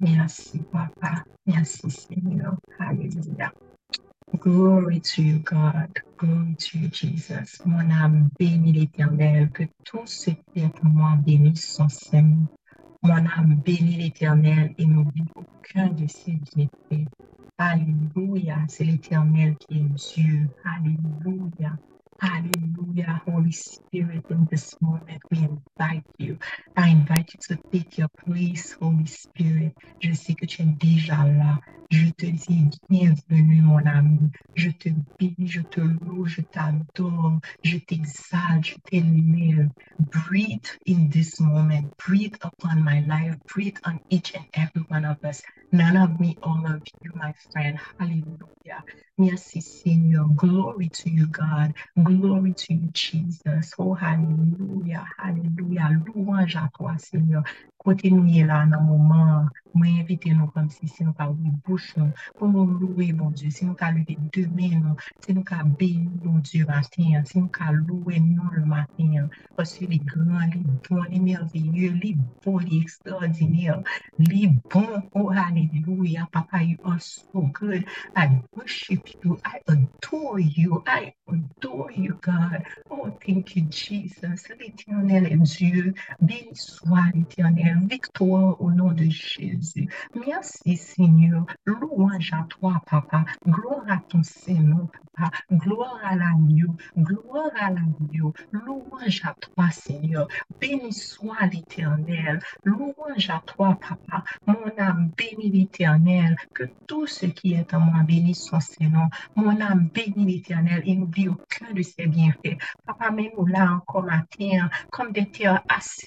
Merci, Papa. Merci, Seigneur. Alléluia. Glory to you, God. Glory to you, Jesus. Mon âme bénit l'éternel. Que tout ce qui est pour moi bénisse son Seigneur. Mon âme bénit l'éternel et n'oublie aucun de ses bienfaits. Alléluia. C'est l'éternel qui est Dieu. Alléluia. Hallelujah, Holy Spirit, in this moment, we invite you. I invite you to take your place, Holy Spirit. Je sais que tu es déjà là. Je te dis bienvenue, mon ami. Je te bénis, je te loue, je t'adore, je t'exalte, je t'élève. Breathe in this moment. Breathe upon my life. Breathe on each and every one of us. None of me, all of you, my friend. Hallelujah. Merci, Seigneur. Glory to you, God. Glory to you, Jesus. Oh, hallelujah. Hallelujah. Louange à toi, Seigneur kote nou ye la nan mouman, mwen evite nou kom si, si nou ka ouvi bouch nou, pou nou loue, bon Diyo, si nou ka leve demen nou, si nou ka beyi, bon Diyo, matin, si nou ka loue nou le matin, poske li gran, li bon, li merveilleux, li bon, li ekstraordinaire, li bon, oh, hallelujah, papa, you are so good, I worship you, I adore you, I adore you, God, oh, thank you, Jesus, l'éternel est Dieu, béni soit l'éternel, Victoire au nom de Jésus. Merci Seigneur. Louange à toi, Papa. Gloire à ton Seigneur, Papa. Gloire à l'agneau. Gloire à l'agneau. Louange à toi, Seigneur. Béni soit l'Éternel. Louange à toi, Papa. Mon âme bénit l'Éternel. Que tout ce qui est en moi bénisse son Seigneur. Mon âme bénit l'Éternel et n'oublie aucun de ses bienfaits. Papa, mets-nous là encore matin, comme des terres,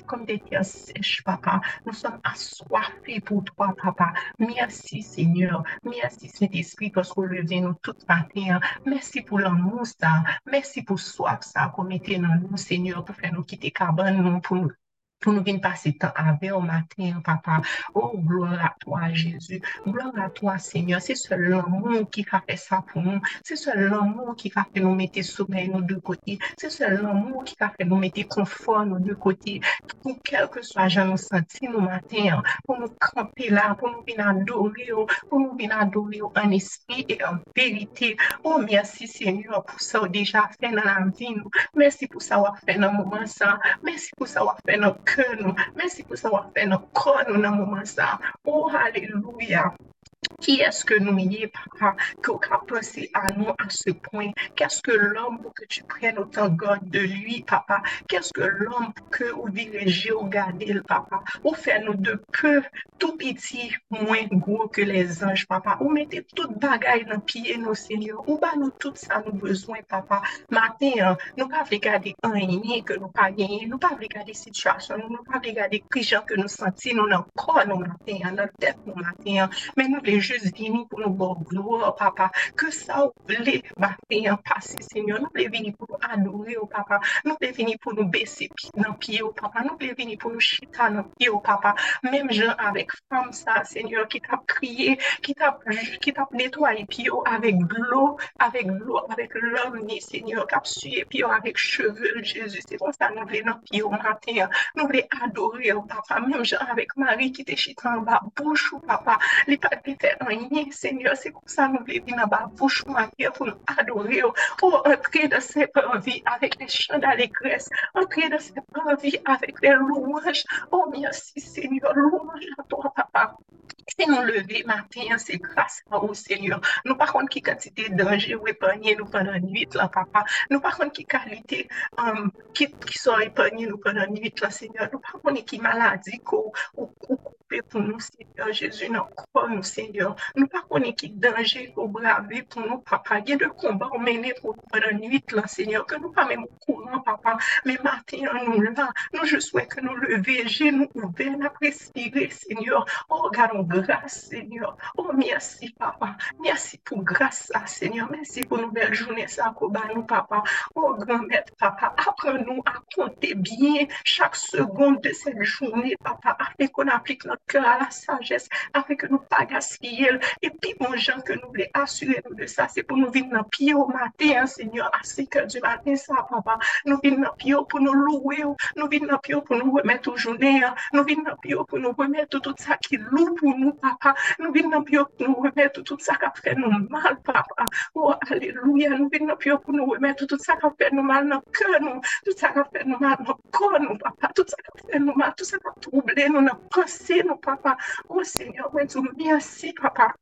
comme des terres sèches, Papa. Nous sommes assoiffés pour toi, Papa. Merci, Seigneur. Merci, Saint-Esprit, parce que levé nous tout matin. Merci pour l'amour, ça. Merci pour soif, ça, qu'on mettait dans nous, Seigneur, pour faire nous quitter cabane, pour nous pour nous venir passer temps avec au matin, papa. Oh, gloire à toi, Jésus. Gloire à toi, Seigneur. C'est seul l'amour qui a fait ça pour nous. C'est seul l'amour qui a fait nous mettre sommeil nos deux côtés. C'est seul l'amour qui a fait nous mettre confort nos deux côtés. Pour quel que soit, j'en nous senti nos matins, pour nous camper là, pour nous venir adorer, pour nous venir adorer en esprit et en vérité. Oh, merci, Seigneur, pour ça déjà fait dans la vie. Merci pour ça, fait dans le moment ça. Merci pour ça, fait dans cœur nous. Merci pour savoir faire notre corps nous dans moment ça. Oh, alléluia. Qui est-ce que nous y est, papa, qu'on a pensé à nous à ce point? Qu'est-ce que l'homme pour que tu prennes autant garde de lui, papa? Qu'est-ce que l'homme pour que vous dirigez au garder le papa? Ou faire nous de peu, tout petit, moins gros que les anges, papa? Ou mettez toute bagaille dans pied, nos seigneurs? Ou bah nous tout ça nous besoin, papa? Matin, nous pas regarder un rien que nous pas gagné, nous pas regarder situation, nous pas regarder gens que nous sentons, nous corps, nous matin, dans notre tête, nous matin, mais nous les juste venir pour nous bon gloire, papa. Que ça vous plaît, matin, passé, Seigneur. Nous voulons venir pour nous adorer, oh, papa. Nous voulons venir pour nous baisser dans pied, oh, papa. Nous voulons venir pour nous chita dans pied, oh, papa. Même gens avec femme, ça, Seigneur, qui t'a prié, qui t'a qui t'a nettoyé pied avec l'eau, avec l'eau, avec l'homme, Seigneur, qui a sué pied avec cheveux, Jésus. C'est pour ça nous voulons dans pied matin. Nous voulons adorer, oh, papa. Même gens avec Marie qui t'a chita en bas, bouche, oh, papa. Les eternye, Senyor, se kon sa nou vle vin nan ba bouchou manye pou nou adore yo. Oh, entre de se previ avèk de chan d'alegres, entre de se previ avèk de louange. Oh, mersi, Senyor, louange a toi, papa. Si nous lever matin, c'est grâce vous, Seigneur. Nous, par contre, qui quantité de danger ou épargné nous pendant la nuit, là, papa. Nous, par contre, qui qualité um, qui, qui sont nous pendant la nuit, là, Seigneur. Nous, par contre, qui maladie ou, ou, ou pour nous, Seigneur Jésus, nous croyons, nous, Seigneur. Nous pas connaissons qui danger ou braver pour nous, papa. Il y a de combats menés pour nous pendant la nuit, là, Seigneur, que nous pas même au papa. Mais matin, nous là, nous je souhaite que nous lever, nous ouverts, respirer, Seigneur. Oh, regardons grâce, Seigneur. Oh, merci, papa. Merci pour grâce, Seigneur. Merci pour une belle journée, ça, nous, papa. Oh, grand-mère, papa, apprends-nous à compter bien chaque seconde de cette journée, papa, afin qu'on applique notre cœur à la sagesse afin que nous pas gaspiller. Et puis, mon Jean, que nous voulons assurer de ça, c'est pour nous venir dans pied au matin, hein, Seigneur, à 5 heures du matin, ça, papa. Nou vin nan pyo pou nou louwe ou. Nou vin nan pyo pou nou remet ou jounen an. Nou vin nan pyo pou nou remet ou tout sa ki lou pou nou, papa. Nou vin nan pyo pou nou remet ou tout sa ka fè nou mal, papa. Oh, aleluya. Nou vin nan pyo pou nou remet ou tout sa ka fè nou mal nan kè nou. Tout sa ka fè nou mal nan kò nou, papa. Tout sa ka fè nou mal, tout sa ka trouble nou nan konsè nou, papa. Oh, Seigneur, mwen tou mersi, papa.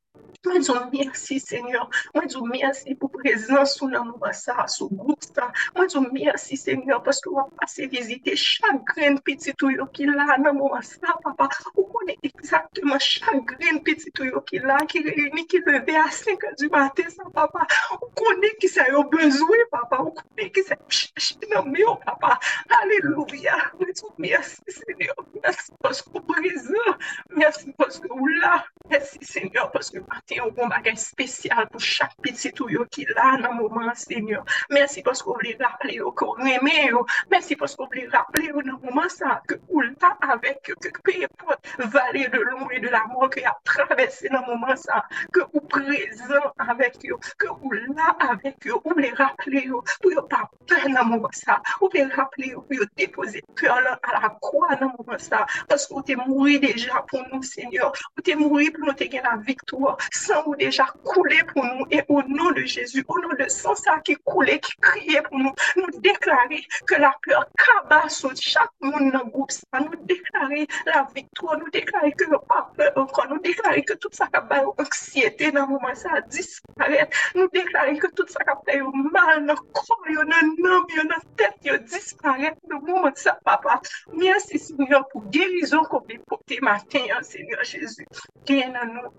Mwen djou mersi, Senyor. Mwen djou mersi pou prezans sou nan mou basa, sou gout sa. Mwen djou mersi, Senyor, paske wap pase vizite chagren pititou yo ki la nan mou basa, papa. Ou konen ekzakteman chagren pititou yo ki la, ki reuni, ki leve a 5 du maten sa, papa. Ou konen ki sa yo bezwe, papa. Ou konen ki sa yo chache nan mè yo, papa. Aleluya. Mwen djou mersi, Senyor. Mersi poske ou prezant, mersi poske ou la, mersi Senyor, poske maten ou bon bagay spesyal pou chak pitit ou yo ki la nan mouman Senyor. Mersi poske ou li rappele yo ko reme yo, mersi poske ou li rappele yo nan mouman sa ke ou la avek yo ke peye pot vale de l'on et de la mou ki a travesse nan mouman sa, ke ou prezant avek yo, ke ou la avek yo, ou li rappele yo pou yo pa pen nan mouman sa, ou li rappele yo pou yo depose kyo lan a la kwa nan mouman sa, pasko ou te mouri deja pou nou, Seigneur. Ou te mouri pou nou te gen la viktoua sang ou déjà coulé pour nous. Et au nom de Jésus, au nom de sang qui coulait, qui criait pour nous, nous déclarer que la peur cabasse sur chaque monde dans le groupe, ça nous déclarer la victoire, nous déclarer que le peur encore, nous déclarer que tout ça qui a dans le moment, ça disparaît, nous déclarer que tout ça qui a mal dans le corps, dans dans la tête, disparaît dans le moment, ça, papa. Merci Seigneur pour ou guérison qu'on peut porter matin, Seigneur Jésus. Viens à nous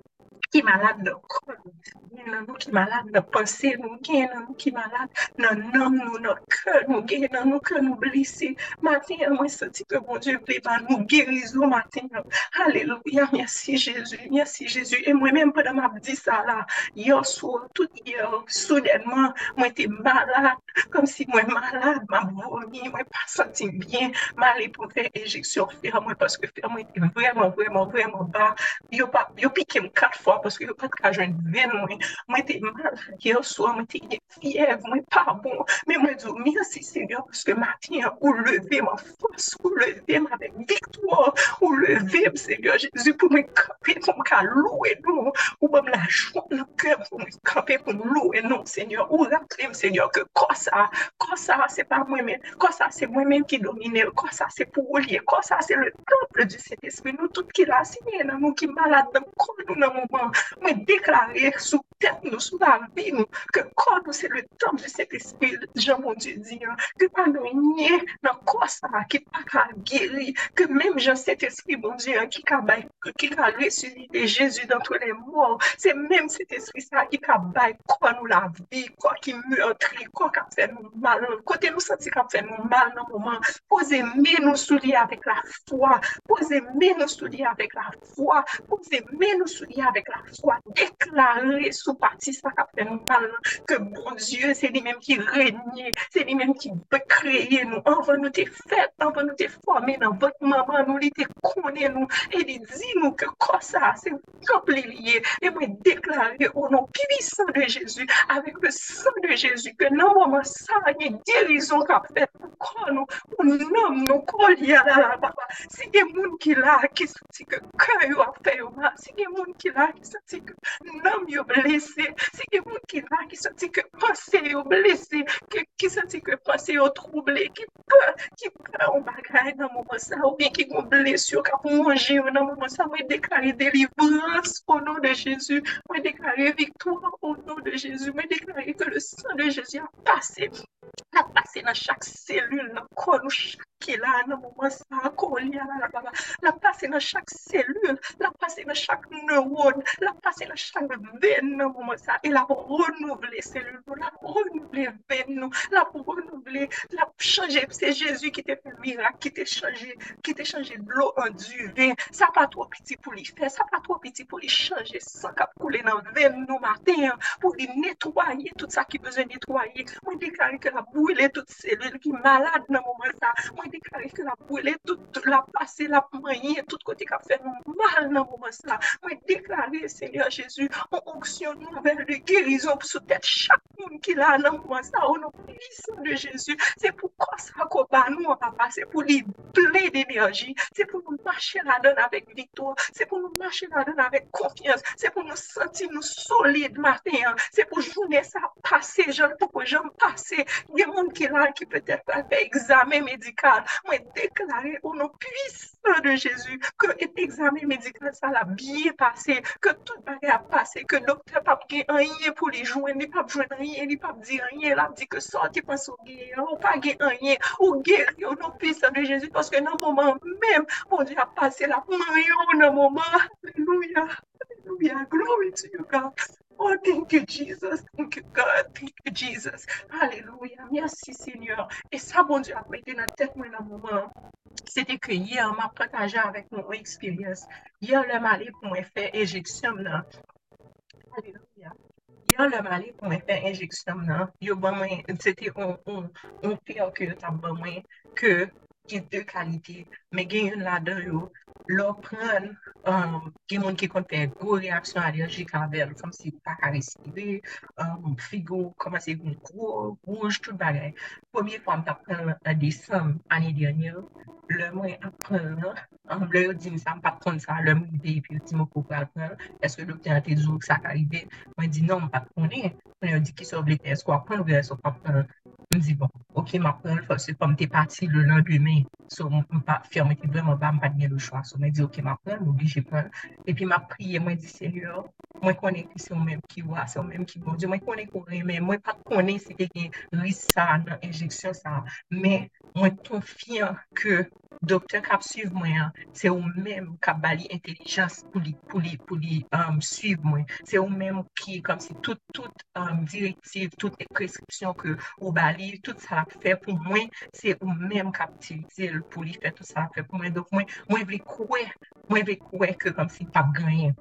qui malade de corps, nan nou ki malade de pensée, nous ki malade nan nom nou, nan cœur, nous gen nan nou ke nou blise. Matin, mwen senti que bon Dieu ple pa nou gerizou matin. Alléluia, merci Jésus, merci Jésus. Et moi-même, pendant ma dit ça là, hier soir, tout hier, soudainement, moi j'étais malade, comme si moi malade, ma vomi, moi pas senti bien, mal pour faire injection faire moi parce que moi était vraiment, vraiment, vraiment bas. Yo, pas, yo piqué quatre fois mwen, paske yo pat ka joun ven mwen, mwen te mal fagye yo swa, mwen te ye fiev, mwen pa bon, men mwen djou, mersi Seigneur, paske matin ou leve mwen fos, ou leve mwen avek viktor, ou leve mwen Seigneur Jezu pou mwen kape, pou mwen ka loue nou, ou mwen la joun nan kèm pou mwen kape, pou mwen loue nou Seigneur, ou raklem Seigneur, ke kosa, kosa se pa mwen men, kosa se mwen men ki domine, kosa se pou olye, kosa se le temple du Saint-Esprit, nou tout ki la sinye nan moun ki malade nan kon nou nan moun man, uma declarar isso tête nous, sous la vie nous, que corps nous, c'est le temple de cet esprit, Jean mon Dieu dit, que pas nous nier dans quoi ça, qui pas qu'à guérir, que même Jean cet esprit, mon Dieu, qui a qui a ressuscité Jésus dans tous les morts, c'est même cet esprit ça qui a quoi nous la vie, quoi qui meurtrit, quoi qui a fait nous mal, côté nous sentir qui fait nous mal dans le moment, posez mes nous souliers avec la foi, posez mes nous souliers avec la foi, posez mes nous souliers avec la foi, déclarer sou pati sa kapten mal, ke bon Diyo, se li menm ki renyi, se li menm ki bekreye nou, anvan nou te fet, anvan nou te forme nan vot maman nou, li te kone nou, e li di nou ke kosa, se kop li liye, e mwen deklare ou nou pisan de Jezu, avek le san de Jezu, ke nan maman sa, nye gerizon kapten, pou kon nou, pou nom nou, kon liya la la la la, si gen moun ki la, ki soti ke kè yo apè yo ma, si gen moun ki la, ki soti ke nom yo ble, blessé, si il y a des gens qui là, qui sentent que pensée est blessé, qui sentent que pensée est troublé, qui peur, qui peur, on bagaille dans mon ça, ou bien qui ont blessure, qui ont mangé dans mon ça, moi déclarer délivrance au nom de Jésus, moi déclarer victoire au nom de Jésus, moi déclarer que le sang de Jésus a passé, a passé cellule, dans ça, la passé dans chaque cellule, la passé dans chaque neurone, la passé dans chaque veine nan pou moun sa, e la pou renouvle selul nou, la pou renouvle ven nou, la pou renouvle, la pou chanje, se Jezu ki te pou mirak, ki te chanje, ki te chanje blo an du ven, sa pa tro piti pou li fe, sa pa tro piti pou li chanje, sa kap koule nan ven nou maten, pou li netwaye tout sa ki bezwen netwaye, mwen deklari ke la boule tout selul ki malade nan pou moun sa, mwen deklari ke la boule tout la pase, la manye, tout kote ka fe nou mal nan pou moun sa, mwen deklari Seigneur Jezu, mwen onksyon nouvelle de guérison sur tête chaque monde qui l'a dans le moment ça, au nom puissant de Jésus. C'est pourquoi ça qu'on nous, papa, c'est pour lui plein d'énergie, c'est pour nous marcher là-dedans avec victoire, c'est pour nous marcher là-dedans avec confiance, c'est pour nous sentir nous solides matin, c'est pour journée ça passer, je pour j'en passer. Il y a des gens qui là qui peut-être fait examen médical, mais déclarer au nom puissant de Jésus que l'examen médical ça l'a bien passé, que tout bagage a passé, que le docteur pap gen anye pou li jwen, li pap jwen anye, li pap di anye, la di ke soti pas ou gen, ou pa gen anye, ou gen yon nou pisa de Jezu, paske nan mouman mèm, moun di ap pase la mouman nan mouman, aleluya, aleluya, glory to you God. Oh, thank you, Jesus. Thank you, God. Thank you, Jesus. Alléluia. Merci, Seigneur. Et ça, bon Dieu, après, dans tête, moi, dans moment, c'était que hier, m'a partagé avec mon expérience. Hier, le mari, pour moi, fait éjection, là. Alléluia. Yon lèm alè pou mwen fè injeksyon nan, yo ban mwen, sete on, on, on pè an kè yo tab ban mwen, kè ki de kalite, men gen yon la den yo, lò pren um, gen moun ki konpe go reaksyon alerjik anvel, kom si pa ka respire, um, figo, koman se yon kou, rouj, tout bagay. Pwemye fwa m ta pren la desem ane denye, lè mwen ap pren la, um, lè yo di m sa m pa pren sa, lè m yon dey pi yo di m pou pral pren, eske lopte an te zouk sa ka rive, mwen di nan m pa prenen, mwen yo di ki sou vle te, esko ap pren ou vle esko ap pren, m di bon, ok, m ap kon l fòl, se kom te pati le lan demen, so m pa firme ki m pa m pa dne le chwa, so m di ok, m ap kon, m oblige kon, epi m ap priye, mwen di senyor, mwen konen ki se ou menm ki wa, se ou menm ki bon, mwen konen konen, mwen pa konen se te gen risa nan injeksyon sa, men mwen konfiyan ke doktor kap suiv mwen, se ou menm kap bali intelijans pou li, pou li, pou li um, suiv mwen. Se ou menm ki, kom si tout, tout um, direktiv, tout e preskripsyon ke ou bali, tout sa la fe pou mwen, se ou menm kap tilizil pou li fe tout sa la fe pou mwen. Dok mwen, mwen vle kouè, mwen vle kouè ke kom si pap ganyen.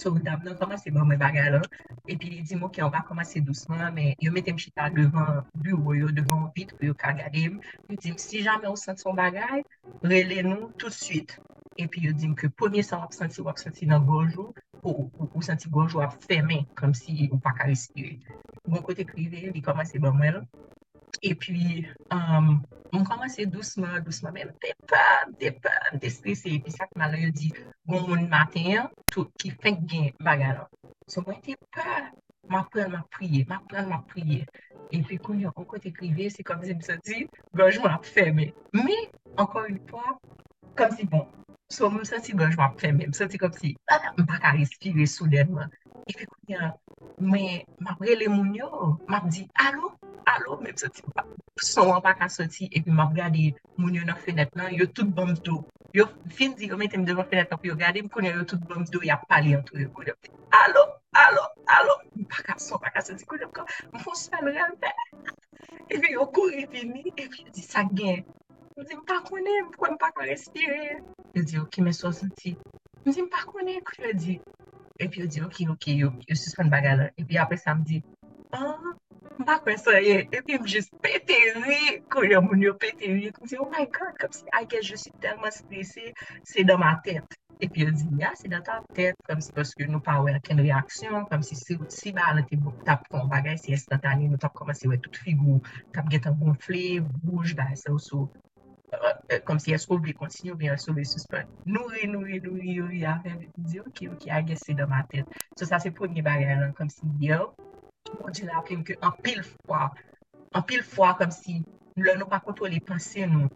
sou dab nan komanse bon mwen bagay lan, epi li di mwen ki an ba komanse dousman, men yo metem chita devan bureau yo, devan vit pou yo kagade m, yo di m si jame ou sent son bagay, rele nou tout suite. Epi yo di m ke pwemye san wap senti wap senti nan gojou, ou, ou, ou senti gojou ap femen, kom si ou pa ka respire. Mwen kote krive, li komanse bon mwen bon, lan, E pi, um, mwen komanse dousman, dousman, mwen depa, depa, mwen stresse, epi sak malan yo di, goun moun maten, tout ki fenk gen bagalan. So mwen depa, mwen pren mwen priye, mwen pren mwen priye. E pi kon yo ankon te krive, se kom se mwen se di, bonj mwen ap feme. Me, ankon yon po, kom si bon. So mwen se ti bonj mwen ap feme, mwen se ti kom si, mwen baka respire soudenman. E pi kon yo, mwen ap rele moun yo, mwen ap di, alo, alo, mèm soti pa, son an pa ka soti, epi mèm gade moun yo nan fenet nan, yo tout bom do. Yo fin di yo metem devan fenet nan, yo gade m konen yo tout bom do, ya pali an tou yo konen. Alo, alo, alo, m pa ka son, pa ka soti, konen kon, m fon sel realpe. Epi yo kou e kouri vini, epi yo di sa gen. M di m pa konen, m pou m pa kon respire. Yo di ok, mè so soti. M di m pa konen, konen yo di. Epi yo di ok, ok, yo, yo suspend bagala. Epi apre sa m di, an, ah, Mpa kwen sa ye, epi m jist pete ri, kwen yon moun yo pete ri, m si, oh my God, kom si, ake, je si telman stresi, se dan ma tet. Epi yo di, ya, se dan ta tet, kom si, poske nou pa wè ken reaksyon, kom si, se si ba, te tap kon bagay, si instantane, nou tap komanse wè tout figou, tap getan gonfle, bouj, ba, se ou sou, kom si esko vle kontinu, vle esko bi suspon. nou re, nou re, nou re, nouri, a fè, di, ok, ok, ake, se dan ma tet. So, sa se pou nye bagay lan, kom si, yo, Mwen di la plim ke an pil fwa, an pil fwa kom si lè nou pa kontrole panse nou,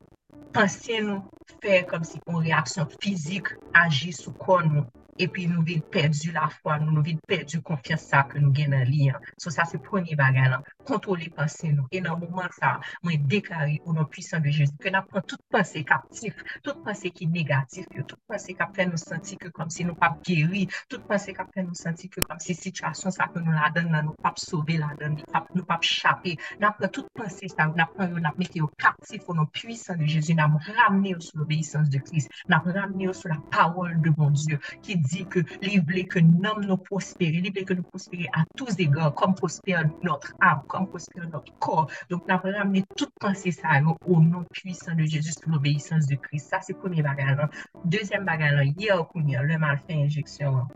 panse nou fè kom si kon reaksyon fizik aji sou kon nou. Epi nou vide perdu la fwa, nou vide perdu konfyan sa ke nou gen nan li. So sa se proni bagay lan, kontrole panse nou. E nan mouman sa, mwen dekari ou nan pwisan de Jezi, ke nan pran tout panse kaptif, tout panse ki negatif, tout panse kap fè nou santi ke kom si nou pap geri, tout panse kap fè nou santi ke kom si situasyon sa ke nou la den nan nou pap sove la den, nou pap chape, nan pran tout panse sa, nan pran yo nan mette yo kaptif ou nan pwisan de mou ramene yo sou l'obeysans de nan ramene yo sou la pawol de mon Diyo, ki dit que il voulait que nous nous prospérer, il que nous prospérer à tous égards, comme prospère notre âme, comme prospère notre corps. Donc, nous avons ramené toute pensée ça au nom puissant de Jésus pour l'obéissance de Christ. Ça, c'est le premier bagage. Deuxième bagage, hier, le mal fait injection.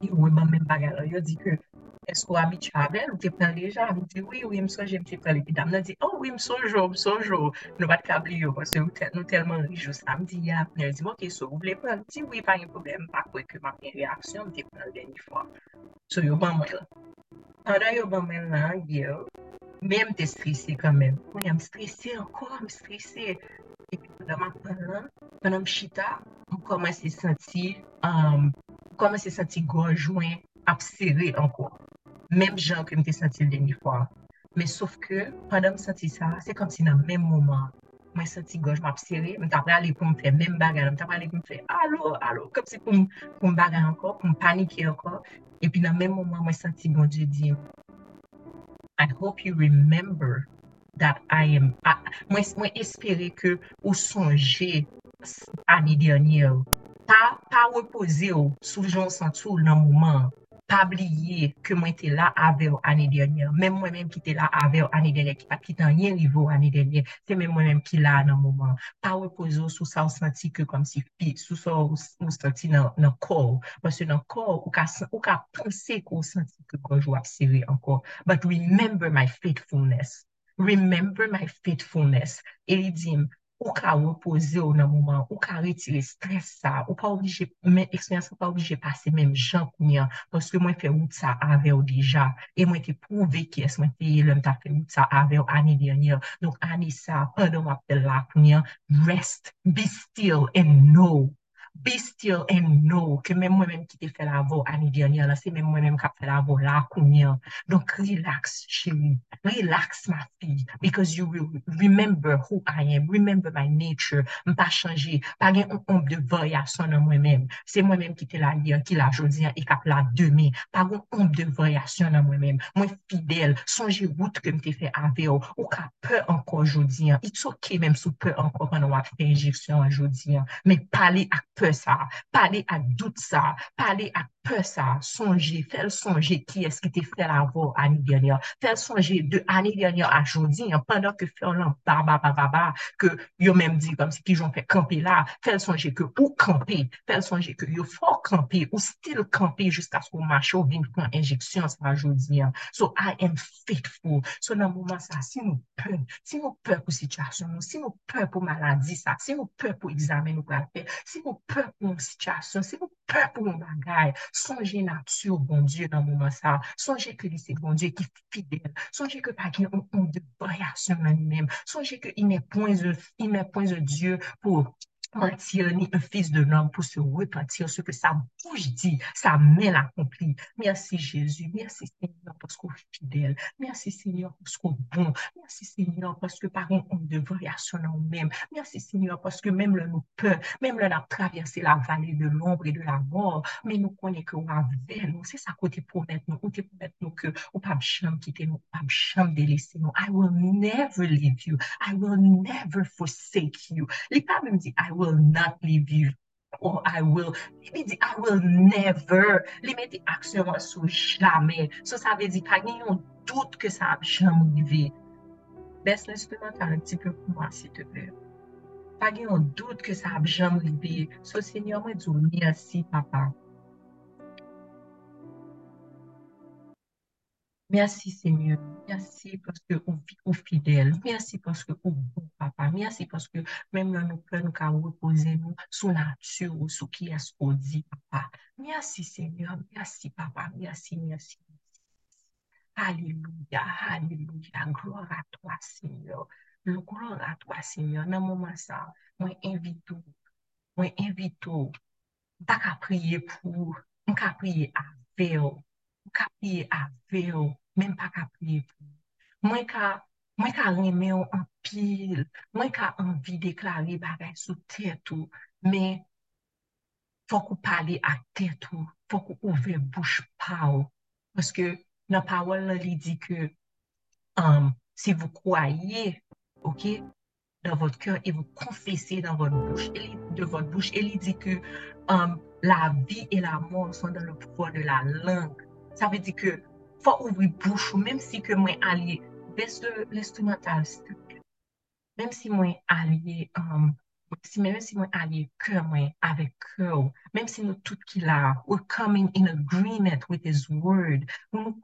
Il y a même bagage. Il dit que esko a mi Chabel, ou te pren deja, mi di, oui, oui, msonje, mi te pren l'epidam, nan di, oh, oui, msonjo, oh, msonjo, oh. nou bat kabli yo, pwase nou telman rijou samdi ya, mi di, ok, so, ou ble pren, di, oui, pa yon problem, pa kwe ke ma pen reaksyon, mi te pren deni fwa, so, yo ban mwen, pandan yo ban mwen lan, yo, men mte strisi kanmen, mwen yon strisi, anko, m strisi, epi, pandan ma pren lan, pandan m chita, m koman se senti, m euh, koman se senti gojwen, ap sere anko. Mem jan ke mte sentil deni fwa. Me souf ke, pandan m senti sa, se kom si nan menm mouman, mwen senti goj m ap sere, m tapre ale pou m fe menm bagan, m tapre ale pou m fe alo, alo, kom si pou m bagan anko, pou m panike anko, epi nan menm mouman mwen senti bon je di, I hope you remember that I am, mwen espere ke ou sonje ane dernye ou, pa, pa repose ou sou jon sentou nan mouman, pabliye ke mwen te la ave ou ane denye. Men mwen menm ki te la ave ou ane denye, ki pat ki tan yen rive ou ane denye, te men mwen menm ki la nan mouman. Pa wè pozo sou sa ou santi ke kom si pi, sou sa ou santi nan, nan kor. Mwen se nan kor, ou ka, ou ka pense ko santi ke konjou ap siri ankor. But remember my faithfulness. Remember my faithfulness. E li dim, ou ka repose ou nan mouman, ou ka retire stres sa, ou pa oblije, men eksperyans ou pa oblije pase menm jan kounyan, poske mwen fe wout sa ave ou deja, e mwen te pouve ki es mwen te lèm ta fe wout sa ave ou ane dyanyan, donk ane sa, pandon wap de la kounyan, rest, be still and know be still and know ke men mwen men ki te fè la vò ani dyanyan la, se men mwen men kap fè la vò la kounyan. Donk relax, chéri. Relax, ma fi. Because you will remember who I am. Remember my nature. M pa chanje. Pa gen ou omb de voy a son nan mwen men. Se mwen men ki te la yon, ki la jodyan, e kap la demen. Pa gen omb de voy a son nan mwen men. Mwen fidel. Sonje wout ke m te fè ave ou. Ou ka pe anko jodyan. It's ok men sou pe anko kon wap fè injeksyon an jodyan. Men pale ak pe sa, pale ak dout sa, pale ak pe sa, sonje, fel sonje ki eski te fel avon ane ganyan, fel sonje de ane ganyan a jodi, pandan ke fel lan baba baba baba, ke yo menm di kom si ki jon fe kampe la, fel sonje ke ou kampe, fel sonje ke yo fò kampe, ou stil kampe, jiska sou macho vin pran injeksyon sa jodi, so I am faithful, so nan mouman sa, si nou pen, si nou pen pou situasyon nou, si nou pen pou maladi sa, si nou pen pou examen nou kwa fe, si nou pen peur pour une situation, si nous peur pour un bagage, songez nature, bon Dieu, dans le moment ça. Songez que c'est bon Dieu qui est fidèle. Songez que qu'il honte de variation en lui-même. Songez qu'il n'est point de, il n'est mentir ni un fils de l'homme pour se repentir ce que sa bouche dit, sa main l'accomplit. Merci Jésus, merci Seigneur parce qu'on est fidèle. Merci Seigneur parce qu'on est bon. Merci Seigneur parce que par on devrait assurer nous-mêmes. Merci Seigneur parce que même le nous peur, même le a traversé la vallée de l'ombre et de la mort, mais nous connaissons que avec nous. C'est ça côté promettre nous, côté promettre nous que on pas jamais quitter nous, pas jamais délaisser nous. I will never leave you. I will never forsake you. Les pas même dit I will will not leave you. Or I will. Li mi di I will never. Li mi di aksyon an sou jamais. So sa ve di pa gen yon dout ke sa ap jam rive. Bes l'instrumental un ti pe pou mwa si te plè. Pa gen yon dout ke sa ap jam rive. So senyor mwen di ou mersi papa. Merci Seigneur. Merci parce que vous êtes fidèle. Merci parce que vous bon papa. Merci parce que même là, nous pouvons reposer nous sous nature ou sous qui est-ce qu'on dit papa. Merci Seigneur. Merci papa. Merci, merci. Alléluia. Alléluia. Gloire à toi Seigneur. Gloire à toi Seigneur. Dans moment ça, moi invite tout. Moi invite tout. Pas qu'à prier pour. On qu'à prier avec Mwen ka priye ave yo, men pa ka priye pou. Mwen ka, mwen ka reme ou an pil, mwen ka anvi deklari bagay sou tetou, men fok ou pale ak tetou, fok ou ouve bouch pa ou. Paske nan pawol nan li di ke, um, si vou kwaye, ok, dan votre cœur e vou konfese dan votre bouch, de votre bouche, et il dit que um, la vie et la mort sont dans le pouvoir de la langue. Ça veut dire que fwa ouvri bouch ou, menm si ke mwen alye l'instrumentalstik, menm si mwen alye, um, si menm si mwen alye kè mwen avè kè ou, menm si nou tout ki la, we're coming in agreement with His Word, nou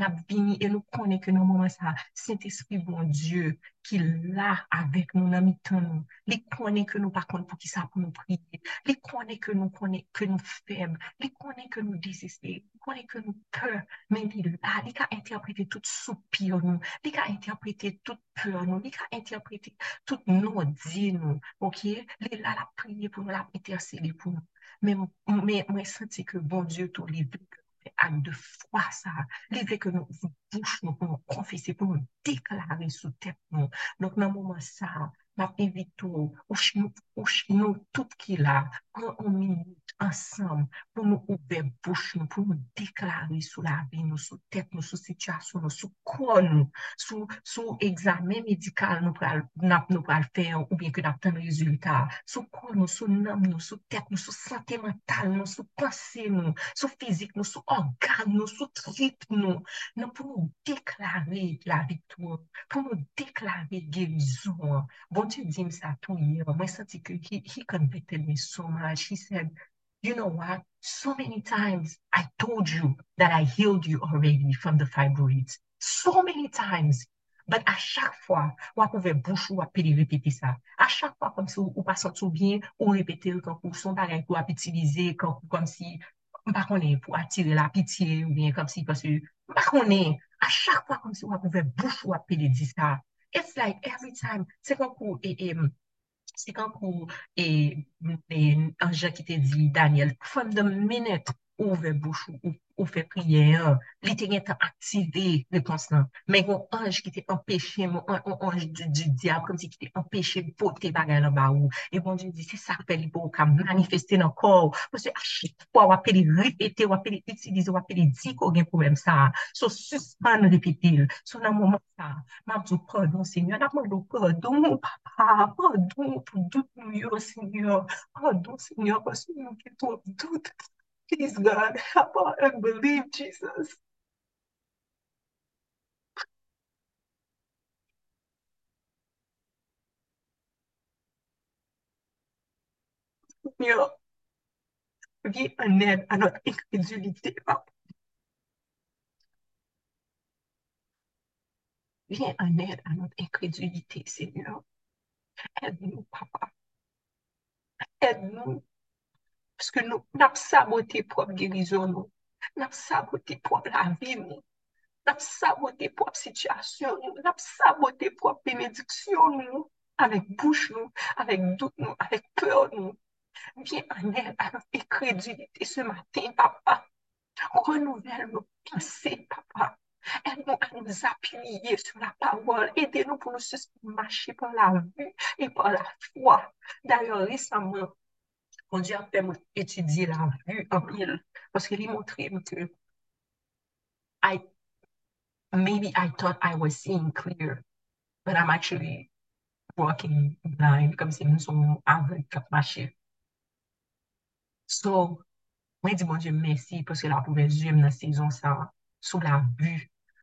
la bini e nou konè ke nou mwen sa, Saint-Esprit bon Dieu, ki la avèk nou nan mitan nou, li konè ke nou pakon pou ki sa pou nou priye, li konè ke nou konè, ke nou feb, li konè ke nou desiste, connaît que nous peur. Mais il là, il a interprété tout soupir nous. Il a interprété toute peur nous. Il a interprété tout nos dit nous. OK? Là la prier pour nous, la intercéder pour nous. Mais, mais, moi, senti que bon Dieu, tout les acte de foi, ça. Les que nous bouche nous pour nous confesser, pour nous déclarer sous tête nous. Donc, dans le ou nous tout qui là, prend une minute ensemble pour nous ouvrir bouche nous, pour nous déclarer sous la vie nous, sous tête nous, sous situation nous, sous quoi nous, sous, sous examen médical nous pral, nous faire ou bien que nous un résultat, sous quoi nous, sous nom nous, sous tête nous, sous santé mentale nous, sous pensée nous, sous physique nous, sous organe nous, sous trip nous, nous pour nous déclarer la victoire, pour nous déclarer guérison. Dit ça tout hier, moi senti que he, he convicted me so much. He said, you know what? So many times I told you that I healed you already from the fibroids. So many times. But à chaque fois, ou pouvez bouche ou appeler répéter ça. À chaque fois, comme si ou pas sentir bien, ou répéter quand ou son bagage pour utiliser quand, comme si, pas est pour attirer la pitié, ou bien comme si, parce que, pas est, à chaque fois, comme si ou pouvez bouche ou appeler dire ça. It's like every time, se kon kou, e, e, se kon kou, e, e, anja ki te di, Daniel, from the minute ouve bouchou ou ou fe priyen, li te gen ta aktive repons nan. Men kon anj ki te empeshe, an anj du, du diab, kom si ki te empeshe pote bagay nan ba ou. E bon, di, se sa apel li pou ka manifeste nan kor. Pwese a chitwa wapel li repete, wapel li itilize, wapel li di ko gen problem sa. So suspan repetil. So nan mouman sa, mabzou pardon, senyor, nan mabzou pardon, papa, pardon, pou dout nou yo, senyor, pardon, senyor, pwese nou yo ki tou dout. Please, God, help our unbelief, Jesus. Seigneur, viens en aide à notre incrédulité, papa. Viens en aide à notre incrédulité, Seigneur. Aide-nous, papa. Aide-nous Paske nou nap sabote prop gerizon nou. Nap sabote prop la vi nou. Nap sabote prop sityasyon nou. Nap sabote prop benediksyon nou. Avèk bouch nou, avèk dout nou, avèk peur nou. Bien anel avèk ekredilite se matin, papa. Renouvelle nou pensè, papa. Aide-nous à nous appuyer sur la parole. Aidez-nous pour nous marcher par la vue et par la foi. D'ailleurs, récemment, Mon di apè mwen etudye la vu anpil. Paske li montre mwen ke I, maybe I thought I was seeing clear, but I'm actually walking blind, kom se mwen son avèk kap mache. So, mwen di bon di mèsi paske la pou mwen jem nan sezon sa sou la vu.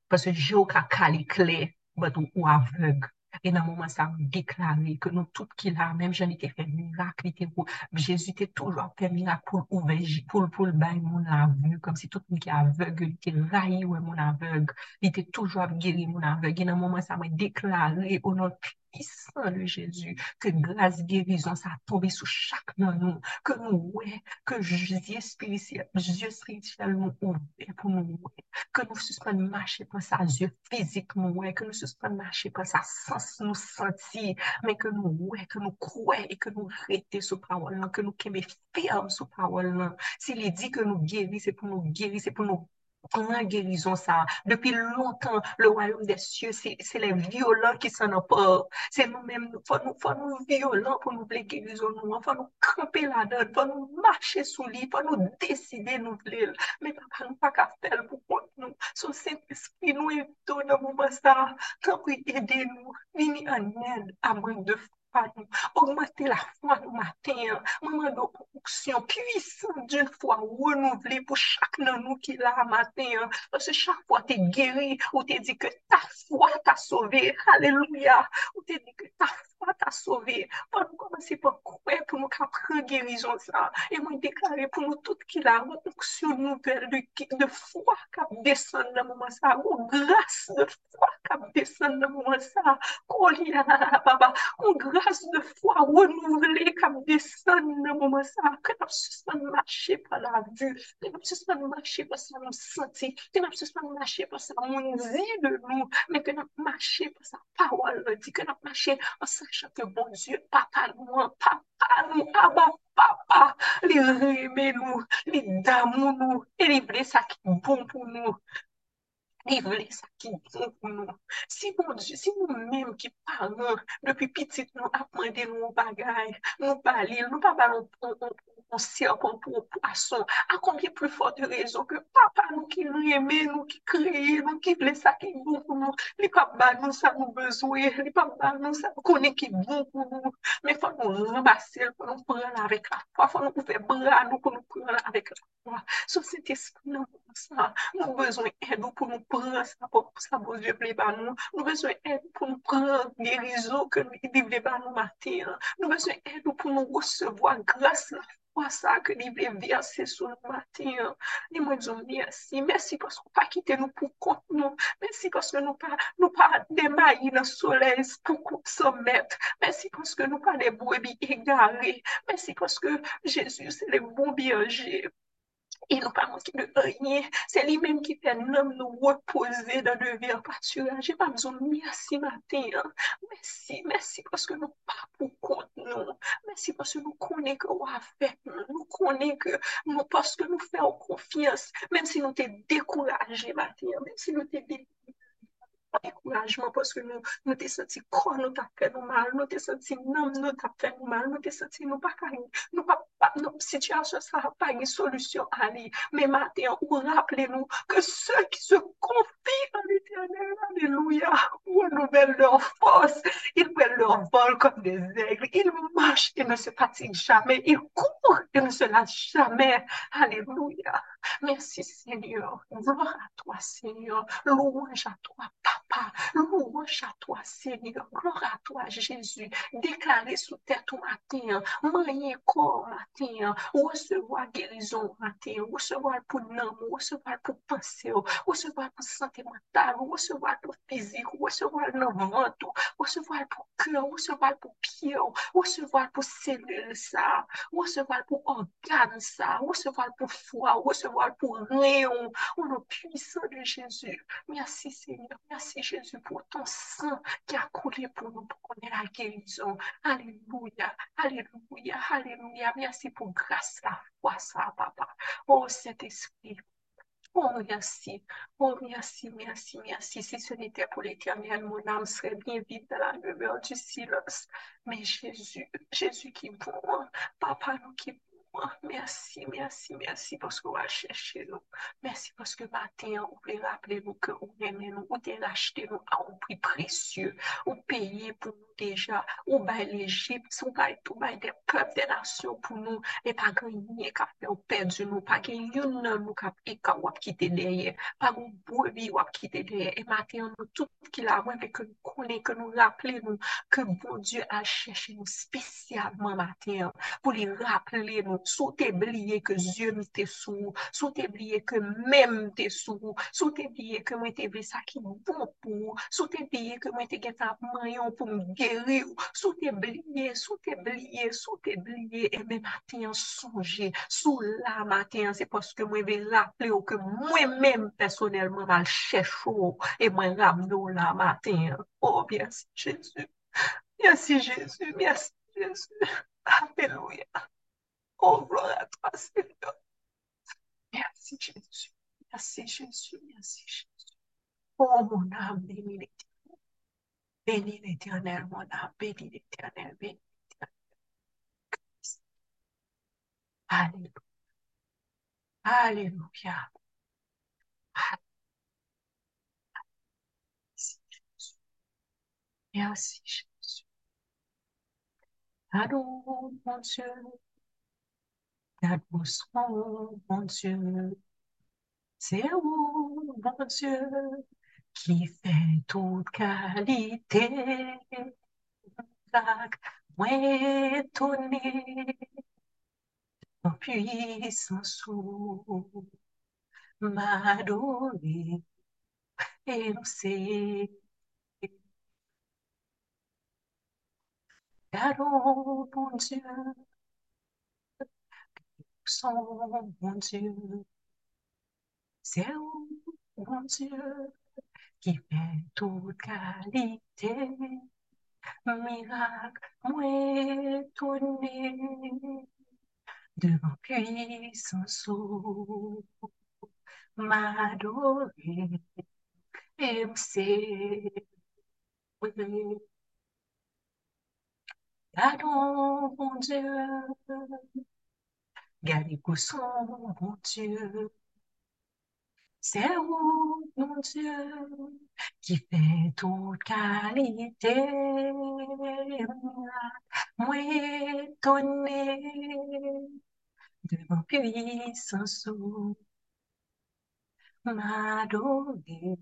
Paske jyo ka kali kle, bat ou avèk. Et dans le moment, ça a déclaré que nous, toutes qui là, même j'en étais fait miracle, Jésus était toujours fait miracle pour ouvrir, pour, le bail mon aveugle, comme si tout le monde qui est aveugle, qui raillé ouais, mon aveugle, il était toujours guéri mon aveugle. Et dans le moment, ça m'a déclaré au nom puissant de Jésus, que grâce guérison, ça a tombé sur chaque nous, que nous, ouais, que Dieu spirituel, Dieu spirituellement ouvert pour nous, ouais, que nous suspendons marcher par sa Dieu physiquement, ouais, que nous suspendons marcher par sa sens nous sentir, mais que nous, ouais, que nous croyons et que nous restons sous parole, que nous sommes fermes sous parole. S'il dit que nous guérissons, c'est pour nous guérir, c'est pour nous Grand guérison ça. Depuis longtemps, le royaume des cieux, c'est les violents qui s'en emportent. C'est nous-mêmes, il faut nous, faut nous violents pour nous voulons guérison. Il faut nous camper là-dedans, il faut nous marcher sous lui, il faut nous décider nous voulons. Mais papa, nous pas qu'à faire pour nous. Son Saint-Esprit nous aide dans le moment ça. Tant pour aider nous, venez en aide à manque de augmenter la foi le matin. Maman de onction puissante d'une foi renouvelée pour chaque de nous qui l'a matin. Parce que chaque fois tu es guéri, ou tu dit que ta foi t'a sauvé. Alléluia. Ou tu dit que ta foi t'a sauvé. Pour nous commencer par croire pour nous prendre guérison ça. Et moi déclarer pour nous toutes qui la onction nouvelle de, de foi qui descend dans le moment ça. Ou grâce de foi qui descend dans le moment ça. Qu'on papa. Ou grâce grase de fwa renouvle kap desan nan mouman sa. Ke nap suspan mache pa la vu, ke nap suspan mache pa sa moun senti, ke nap suspan mache pa sa moun zi de nou, men ke nap mache pa sa pawal le di, ke nap mache an sachan ke bon Diyo, papa nou an, papa nou, aba papa, li reme nou, li damou nou, e li ble sa ki bon pou nou. li vle sa ki bon pou nou. Si nou menm ki paran, depi pitit nou apmande nou bagay, nou palil, nou pa balon pou ason, akon li pou fote rezo ke pa pa nou ki reme, nou ki kreye, nou ki ble sa ki bon pou nou, li pa ba nou sa nou bezwe, li pa ba nou sa nou konen ki bon pou nou, men fwa nou rembase, fwa nou pran avèk la fwa, fwa nou ouve bran nou pou nou pran avèk la fwa, sou se te skou nan pou sa, nou bezwe edou pou nou pran sa, pou sa bon dieu ble ba nou, nou bezwe edou pou nou pran gerizou ke li ble ba nou mater, nou bezwe edou pou nou recevo a grase la fwa, kwa sa ke li ble verse sou nou maten yon. Li mwen zon mersi, mersi paskou pa kite nou pou kont nou, mersi paskou nou pa, nou pa demayi nan solel pou kont somet, mersi paskou nou pa de bwebi egare, mersi paskou Jezus le bon bierje. E nou pa monsi de anye, se li menm ki fè nanm nou wot pose dan devir patura. Je pa mizon mersi maten. Mersi, mersi paske nou pa pou kont nou. Mersi paske nou konen ke wafè. Nou konen ke nou paske nou fè ou konfians. Menm si nou te dekouraje maten. Menm si nou te dekouraje. Découragement parce que nous, nous te corps, nous t'a mal, nous te senti non, nous t'a fait nous mal, nous te nous pas nous pas, pas, notre situation ça pas une solution à aller. Mais maintenant, ou rappelez-nous que ceux qui se confient en l'éternel, alléluia, renouvellent leur force, ils prennent leur vol comme des aigles, marchent et ne se fatiguent jamais, ils courent et ne se lâchent jamais, alléluia. Merci Seigneur, gloire à toi Seigneur, louange à toi Louange à toi, Seigneur. Gloire à toi, Jésus. Déclarer sous terre tout matin, manier corps matin, recevoir guérison matin, recevoir pour l'âme, recevoir pour penser, recevoir pour santé mentale, recevoir pour physique, recevoir le ventre, recevoir pour cœur, recevoir pour pied, recevoir pour cellule ça, recevoir pour organe ça, recevoir pour foi, recevoir pour rayon, au nom puissant de Jésus. Merci Seigneur, merci Jésus pour ton sang qui a coulé pour nous, pour qu'on ait la guérison. Alléluia, Alléluia, Alléluia. Merci pour grâce, la foi, ça, papa. Oh, Saint-Esprit. Oh, merci. Oh, merci, merci, merci. Si ce n'était pour l'éternel, mon âme serait bien vide dans la demeure du silence. Mais Jésus, Jésus qui est bon, papa nous qui mwen, mersi, mersi, mersi poske wal chèche nou. Mersi poske maten ou ple rappele nou ke ou reme nou, ou te rachete nou a ou pri presye, ou peye pou nou deja, ou bay l'Egypte, ou bay tou bay de pep de nasyon pou nou, e pa ganyen kap pe ou perdi nou, pa gen yon nan nou kap e ka wap kite deye, pa goun bouevi wap kite deye, e maten nou tout ki la wèm e ke nou konen, ke nou rappele nou, ke bon Dieu al chèche nou spesyalman maten, pou li rappele nou, sou te bliye ke zye mi te sou, sou te bliye ke mem te sou, sou te bliye ke mwen te ve sa ki bon pou, sou te bliye ke mwen te get ap mayon pou m geri ou, sou te bliye, sou te bliye, sou te bliye, e men maten sonje, sou la maten, se poske mwen ve laple ou ke mwen men personelman mal chèchou, e mwen ramdou la maten. Oh, merci Jésus, merci Jésus, merci Jésus. Aleluya. Oh, gloire à toi, Seigneur. Merci, Jésus. Merci, Jésus. Merci, Jésus. Oh, mon âme, bénis l'éternel. Bénis l'éternel, mon âme. Bénis l'éternel. Bénis l'éternel. Alléluia. Alléluia. Merci, Jésus. Merci, Jésus. Allô, mon Dieu, garde-vous son, mon Dieu. C'est où, mon Dieu, qui fait toute qualité. Moi étonné, en puissance m'adorer et c'est Allô, mon Dieu, someone to, someone Dieu, qui fait toute qualité. Miracle, moi étonné, devant puissance, m'adorer, et me célébrer. Pardon, mon Dieu, gardez son, mon Dieu, c'est où, mon Dieu, qui fait toute qualité. Moi étonné devant puissance, m'adorer,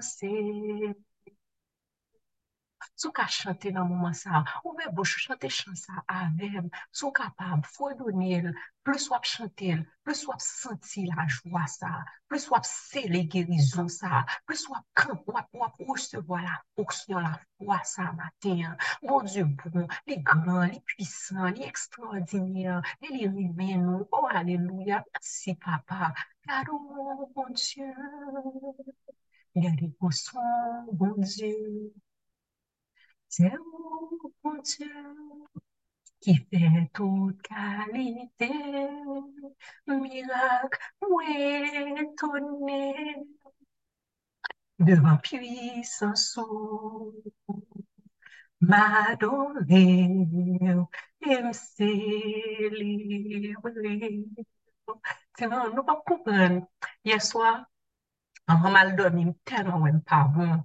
c'est Sou ka chante nan mouman sa, ouve bouche, chante chan sa avem, sou kapab, fwadonil, plus wap chante, plus wap senti la jwa sa, plus wap se le gerizon sa, plus wap kamp, wap wap ousevo la fonksyon la fwa sa maten. Bon Dieu bon, li gran, li pwisan, li ekstraordinyan, li rimen nou, oh aleluya, merci papa, kado bon Dieu, gade poson, bon Dieu, c'est mon Dieu qui fait toute qualité, miracle, ou étonné, devant puissance, m'adorer, et me célébrer. Sinon, nous pas comprendre. Hier soir, on mal dormi, tellement pas bon.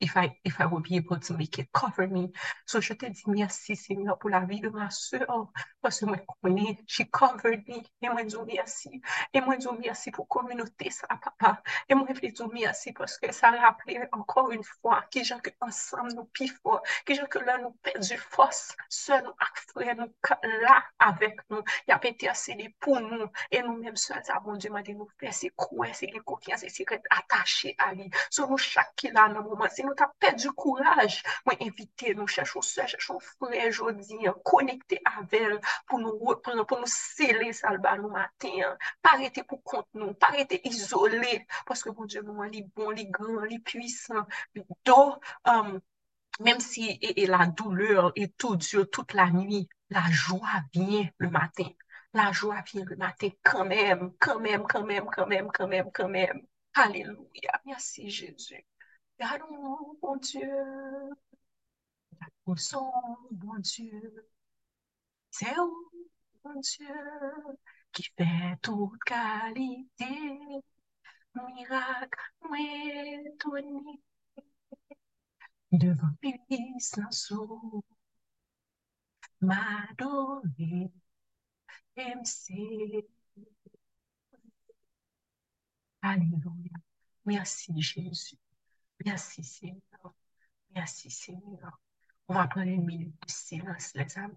if I, if I would be able to make it, cover me. So je te di mersi, Seigneur, pou la vi de ma seur, parce mwen konen, she covered me, e mwen zo mersi, e mwen zo mersi pou kominote sa, papa, e mwen vle zo mersi, parce que sa rappele ankor un fwa, ki jan ke ansam nou pi fwa, ki jan ke la nou perdi fos, se nou ak fre nou ka la avek nou, ya pe te asede pou nou, e nou menm se sa, bon Dieu, mwen de nou fwe, se kouè, se li koukyan, se si ret atache a li, se nou chakila nan mouman, se nou ta pedi kouraj. Mwen invite nou chèchou sè, chèchou frè jodi, konekte avèl pou nou, pou nou sele salba nou maten. Parete pou kont nou, parete izole, paske bon Dje moun li bon, li gran, li puisan. Do, um, mèm si e, e la douleur et tout Dieu, tout la nuit, la joie vient le maten. La joie vient le matin quand même, quand même, quand même, quand même, quand même, quand même. Alléluia. Merci Jésus. Gardons, bon Dieu, son bon Dieu, c'est où, bon Dieu, qui fait toute qualité, miracle, étonné, devant puissance, m'adorer, MC. Alléluia. Merci Jésus. Merci Seigneur. Merci Seigneur. On va prendre une minute de silence, les amis.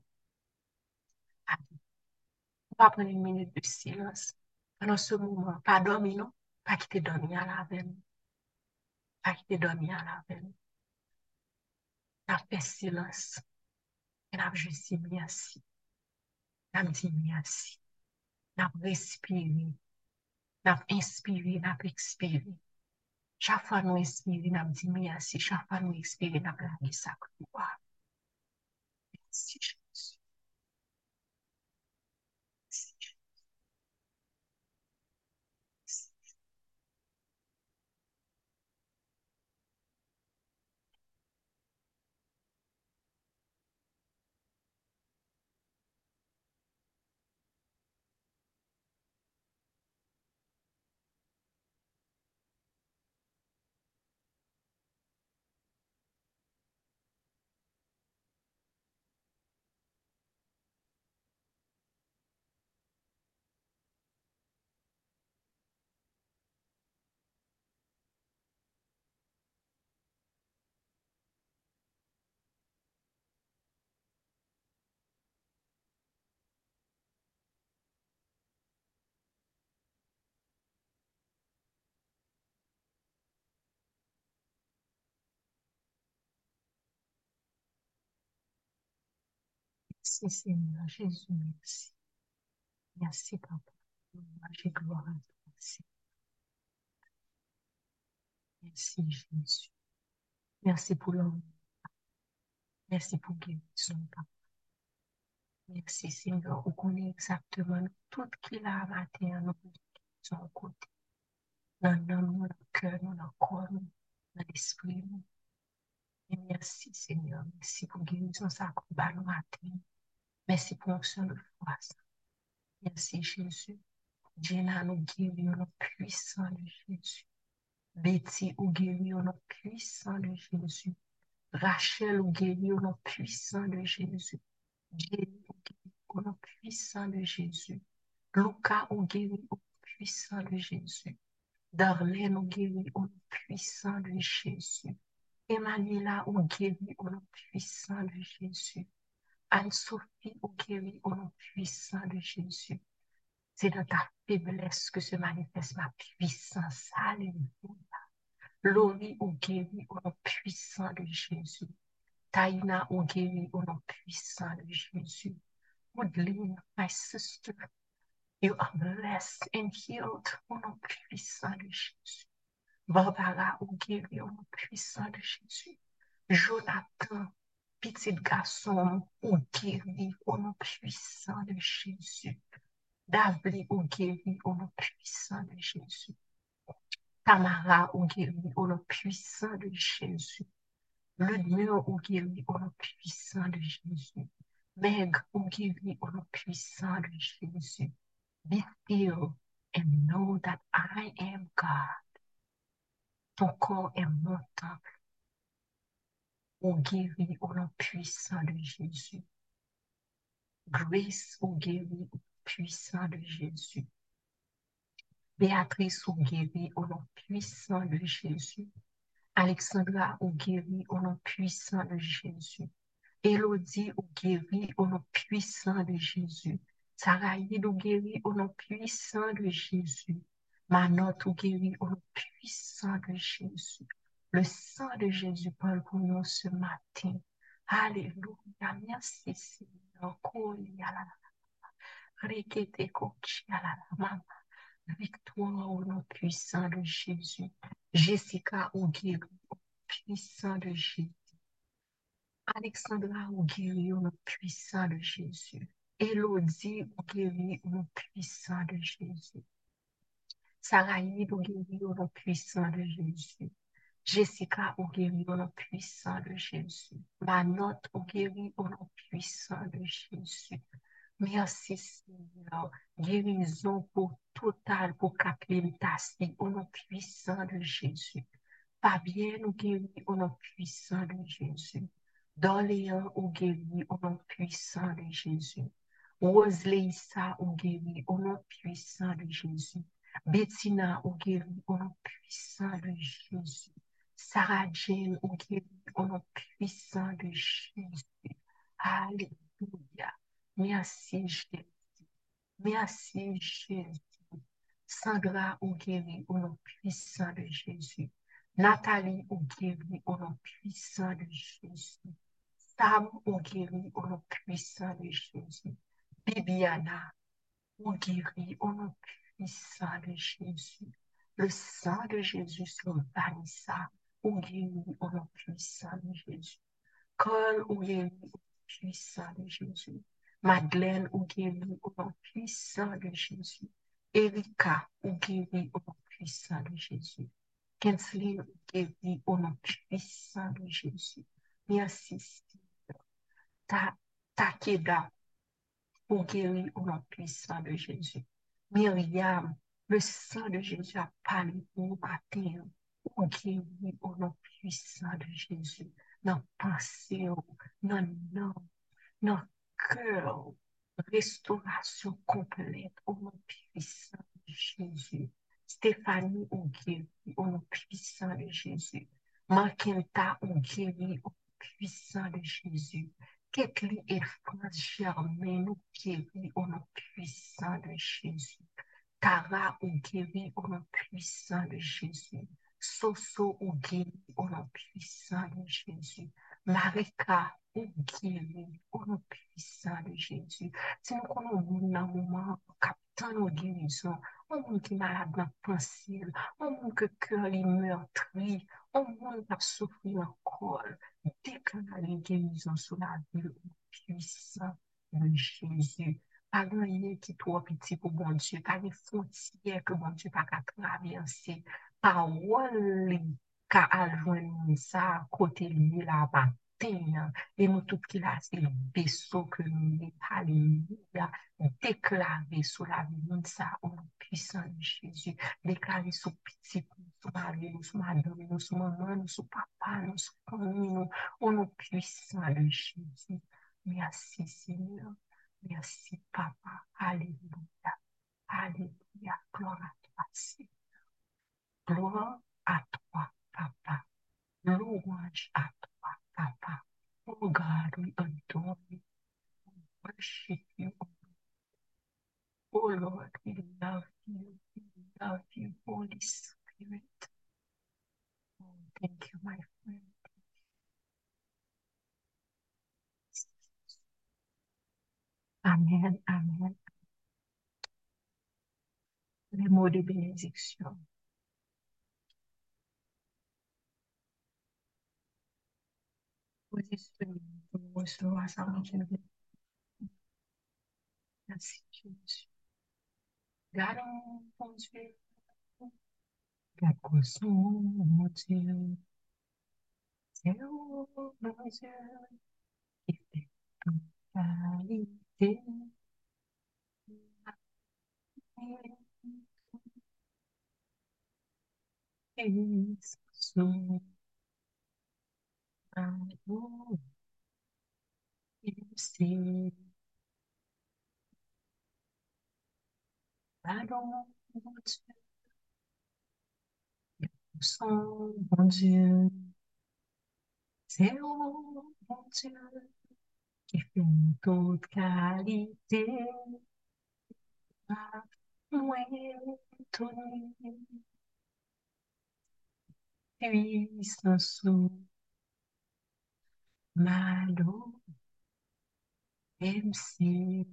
On va prendre une minute de silence. Pendant ce moment, pas dormir, non? Pas quitter dormir à la veine. Pas quitter dormir à la veine. On a fait silence. On a juste dit merci. On a dit merci. On a respiré. On a inspiré, on a expiré. Șafanul jest mieli na bdzimia si, șafanul este mieli na blanisa cu Więc cisza. Merci Seigneur Jésus, merci. Merci Papa. J'ai gloire à toi. Merci. Merci Jésus. Merci pour l'homme. Merci pour guérison, Papa. Merci Seigneur. On connaît exactement tout qu'il a matin, nous son côté. Dans l'âme, dans le cœur, dans le corps, dans l'esprit. Merci Seigneur. Merci pour guérison, ça combat le matin. Merci pour l'onction de foi. Merci Jésus. Jenna nous guérit au nom puissant de Jésus. Betty ou guérit au nom puissant de Jésus. Rachel ou guérit au nom puissant de Jésus. Jenny ou guérit au nom puissant de Jésus. Luca ou guérit au nom puissant de Jésus. Darlene ou guérit au nom puissant de Jésus. Emmanuela ou guérit au nom puissant de Jésus. Anne-Sophie ou guérit au nom puissant de Jésus. C'est dans ta faiblesse que se manifeste ma puissance. Alléluia. Laurie ou guérit au nom puissant de Jésus. Taina ou guérit au nom puissant de Jésus. Woodline, my sister, you are blessed and healed au nom puissant de Jésus. Barbara ou guérit au puissant de Jésus. Jonathan, petit garçon, ou guérit au nom puissant de Jésus. David ou guéri au nom puissant de Jésus. Tamara ou guéri au nom puissant de Jésus. Ludmilla ou guéri au puissant de Jésus. Meg ou guéri au nom puissant de Jésus. Be still and know that I am God. Ton corps est mon temple. Ou guéri au nom puissant de Jésus. Grace ou guéri au puissant de Jésus. Béatrice ou guérie au nom puissant de Jésus. Alexandra ou guérie au nom puissant de Jésus. Elodie ou guérie au nom puissant de Jésus. Saraïde ou guérie au nom puissant de Jésus. Manotte ou guérie au puissant de Jésus. Le sang de Jésus parle pour nous ce matin. Alléluia. Merci Seigneur. Victoire au nom puissant de Jésus. Jessica Oguiri au puissant de Jésus. Alexandra Oguiri au nom puissant de Jésus. Elodie Oguiri au nom puissant de Jésus. Saraïde Oguiri au nom puissant de Jésus. Jessica Oguiri au nom puissant de Jésus. Manotte Oguiri au nom puissant de Jésus. Merci Seigneur. Guérison pour total, pour Kathleen Tassi, au nom puissant de Jésus. Fabienne ou guéri au nom puissant de Jésus. Doléan ou guéri au nom puissant de Jésus. Roseleissa ou guéri au nom puissant de Jésus. Bettina ou guéri au nom puissant de Jésus. Sarah Jane ou guéri au nom puissant de Jésus. Alléluia. Merci Jésus. Merci Jésus. Sandra ou guéri au nom puissant de Jésus. Nathalie ou guéri au nom puissant de Jésus. Sam ou guéri au nom puissant de Jésus. Bibiana ou guéri au nom puissant de Jésus. Le sang de Jésus sur Vanessa ou guéri au nom puissant de Jésus. Cole ou guéri au nom puissant de Jésus. Madeleine ou guéri au nom puissant de Jésus. Erika ou guéri au nom puissant de Jésus. Kensley ou guéri au nom puissant de Jésus. Merci Seigneur. Ta, Takeda ou guéri au nom puissant de Jésus. Myriam, le sang de Jésus a parlé pour nous matin. Ou guéri au nom puissant de Jésus. Dans pensée, dans nom, dans cœur, restauration complète au nom puissant de Jésus. Stéphanie ou guéri au nom puissant de Jésus. Marquenta ou guéri au nom puissant de Jésus. Et France Germain ou guéri au nom puissant de Jésus. Tara ou guéri au nom puissant de Jésus. Soso ou guéri au nom puissant de Jésus. Marika, ou guéri, au nom puissant de Jésus. Si nous connaissons un moment, captant nos guérisons, un monde qui malade dans pensée, un monde que cœur est meurtri, un monde qui a souffert encore, déclare les sur la vie puissant de Jésus. Pas rien qui est trop petit pour bon Dieu, pas les frontières que bon Dieu n'a pas traverser. Parole ka ajoen sa kote li la matin, et nous tout qui là, c'est le vaisseau que nous alléluia, déclaré sous la vie ça, au puissant de Jésus, déclaré sous petit, sous mari, sous madame, sous maman, sous papa, sous famille, au nom puissant de Jésus. Merci Seigneur, merci Papa, alléluia, alléluia, gloire à toi Seigneur, gloire à toi. Papa. Louange à Benediction. Posicionando o rosto relaxadamente no Assistimos. Garam, vamos ver. Que tem, ali, tem. Bom dia, Senhor, bom dia, que tem todo carité, muito. Puissance, malo, MC.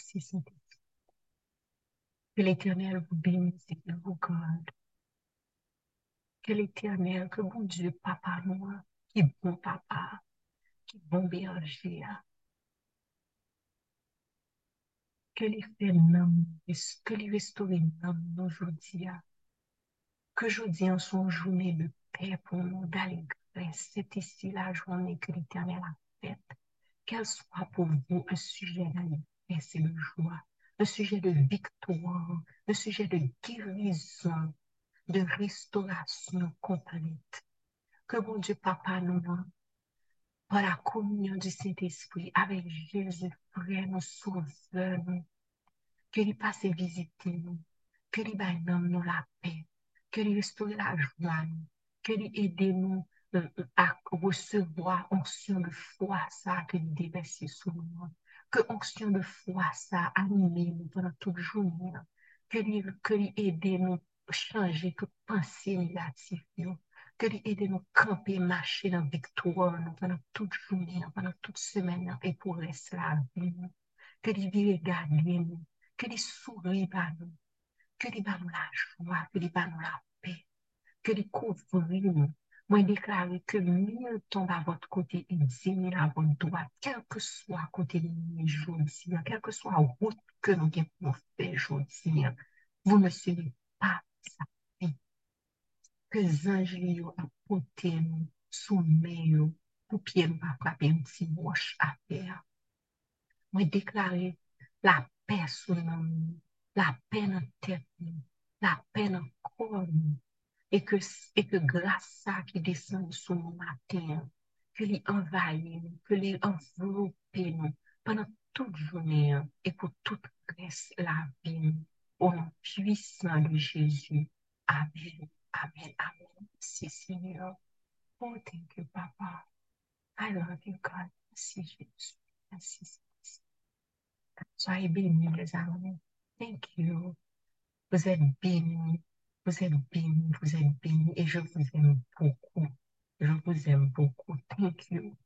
Merci Saint-Esprit. Que l'Éternel vous bénisse et vous garde. Que l'Éternel, que bon Dieu, papa moi, qui bon papa, qui bon berger, que les faits nam, que les restaurer nam aujourd'hui, que aujourd'hui en son journée de paix pour nous, d'allégresse, c'est ici la journée que l'Éternel a faite, qu'elle soit pour vous un sujet d'allégresse et de joie, un sujet de victoire, un sujet de guérison, de restauration complète. Que bon Dieu, Papa, nous, par la communion du Saint-Esprit avec Jésus, frère, nous sauveur, nous, que lui passe visiter nous, que lui baille nous la paix, que lui restaure la joie, que lui aide nous euh, euh, à recevoir onction de foi, ça, que lui déverse sur nous, que onction de foi, ça, anime nous pendant toute journée, que lui, que lui aide nous changer toute pensée négative, que lui aide nous camper, marcher dans victoire pendant toute journée, pendant toute semaine et pour rester la vie. Que lui regarder nous, que lui sourit par nous, que lui nous la joie, que lui nous la paix, que lui couvre nous. Mwen deklare ke mil tombe a vot kote e zimil a vot doa, kelke swa kote linye joun siyan, kelke swa wout ke nou gen pou fè joun siyan, vou ne seri pa sa pi. Ke zanj li yo apote nou, soume yo, pou pye nou pa klape msi wosh afer. Mwen deklare la pe sou nan nou, la pe nan tep nou, la pe nan kor nou, et que et que grâce à qui descend sur nous matin, que les envahit que les enveloppe nous pendant toute journée et pour toute reste la vie au nom puissant de Jésus. Amen. Amen. Amen. Merci, Seigneur. Oh, thank you, Papa. I love you, God. Merci, Jésus. Merci, Jésus. Soyez bénis, les amis. Thank you. Vous êtes béni. Vous êtes béni. Vous êtes béni. Et je vous aime beaucoup. Je vous aime beaucoup. Thank you.